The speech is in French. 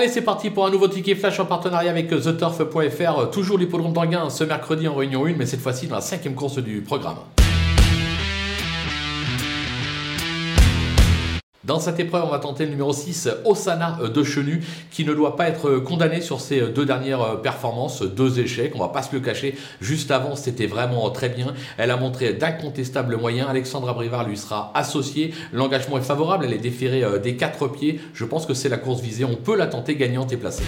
Allez, c'est parti pour un nouveau ticket flash en partenariat avec TheTurf.fr. Toujours l'hippodrome d'Anguin ce mercredi en réunion 1, mais cette fois-ci dans la cinquième course du programme. Dans cette épreuve, on va tenter le numéro 6, Osana de Chenu, qui ne doit pas être condamné sur ses deux dernières performances, deux échecs, on va pas se le cacher. Juste avant, c'était vraiment très bien. Elle a montré d'incontestables moyens. Alexandra Brivard lui sera associée. L'engagement est favorable, elle est déférée des quatre pieds. Je pense que c'est la course visée. On peut la tenter gagnante et placée.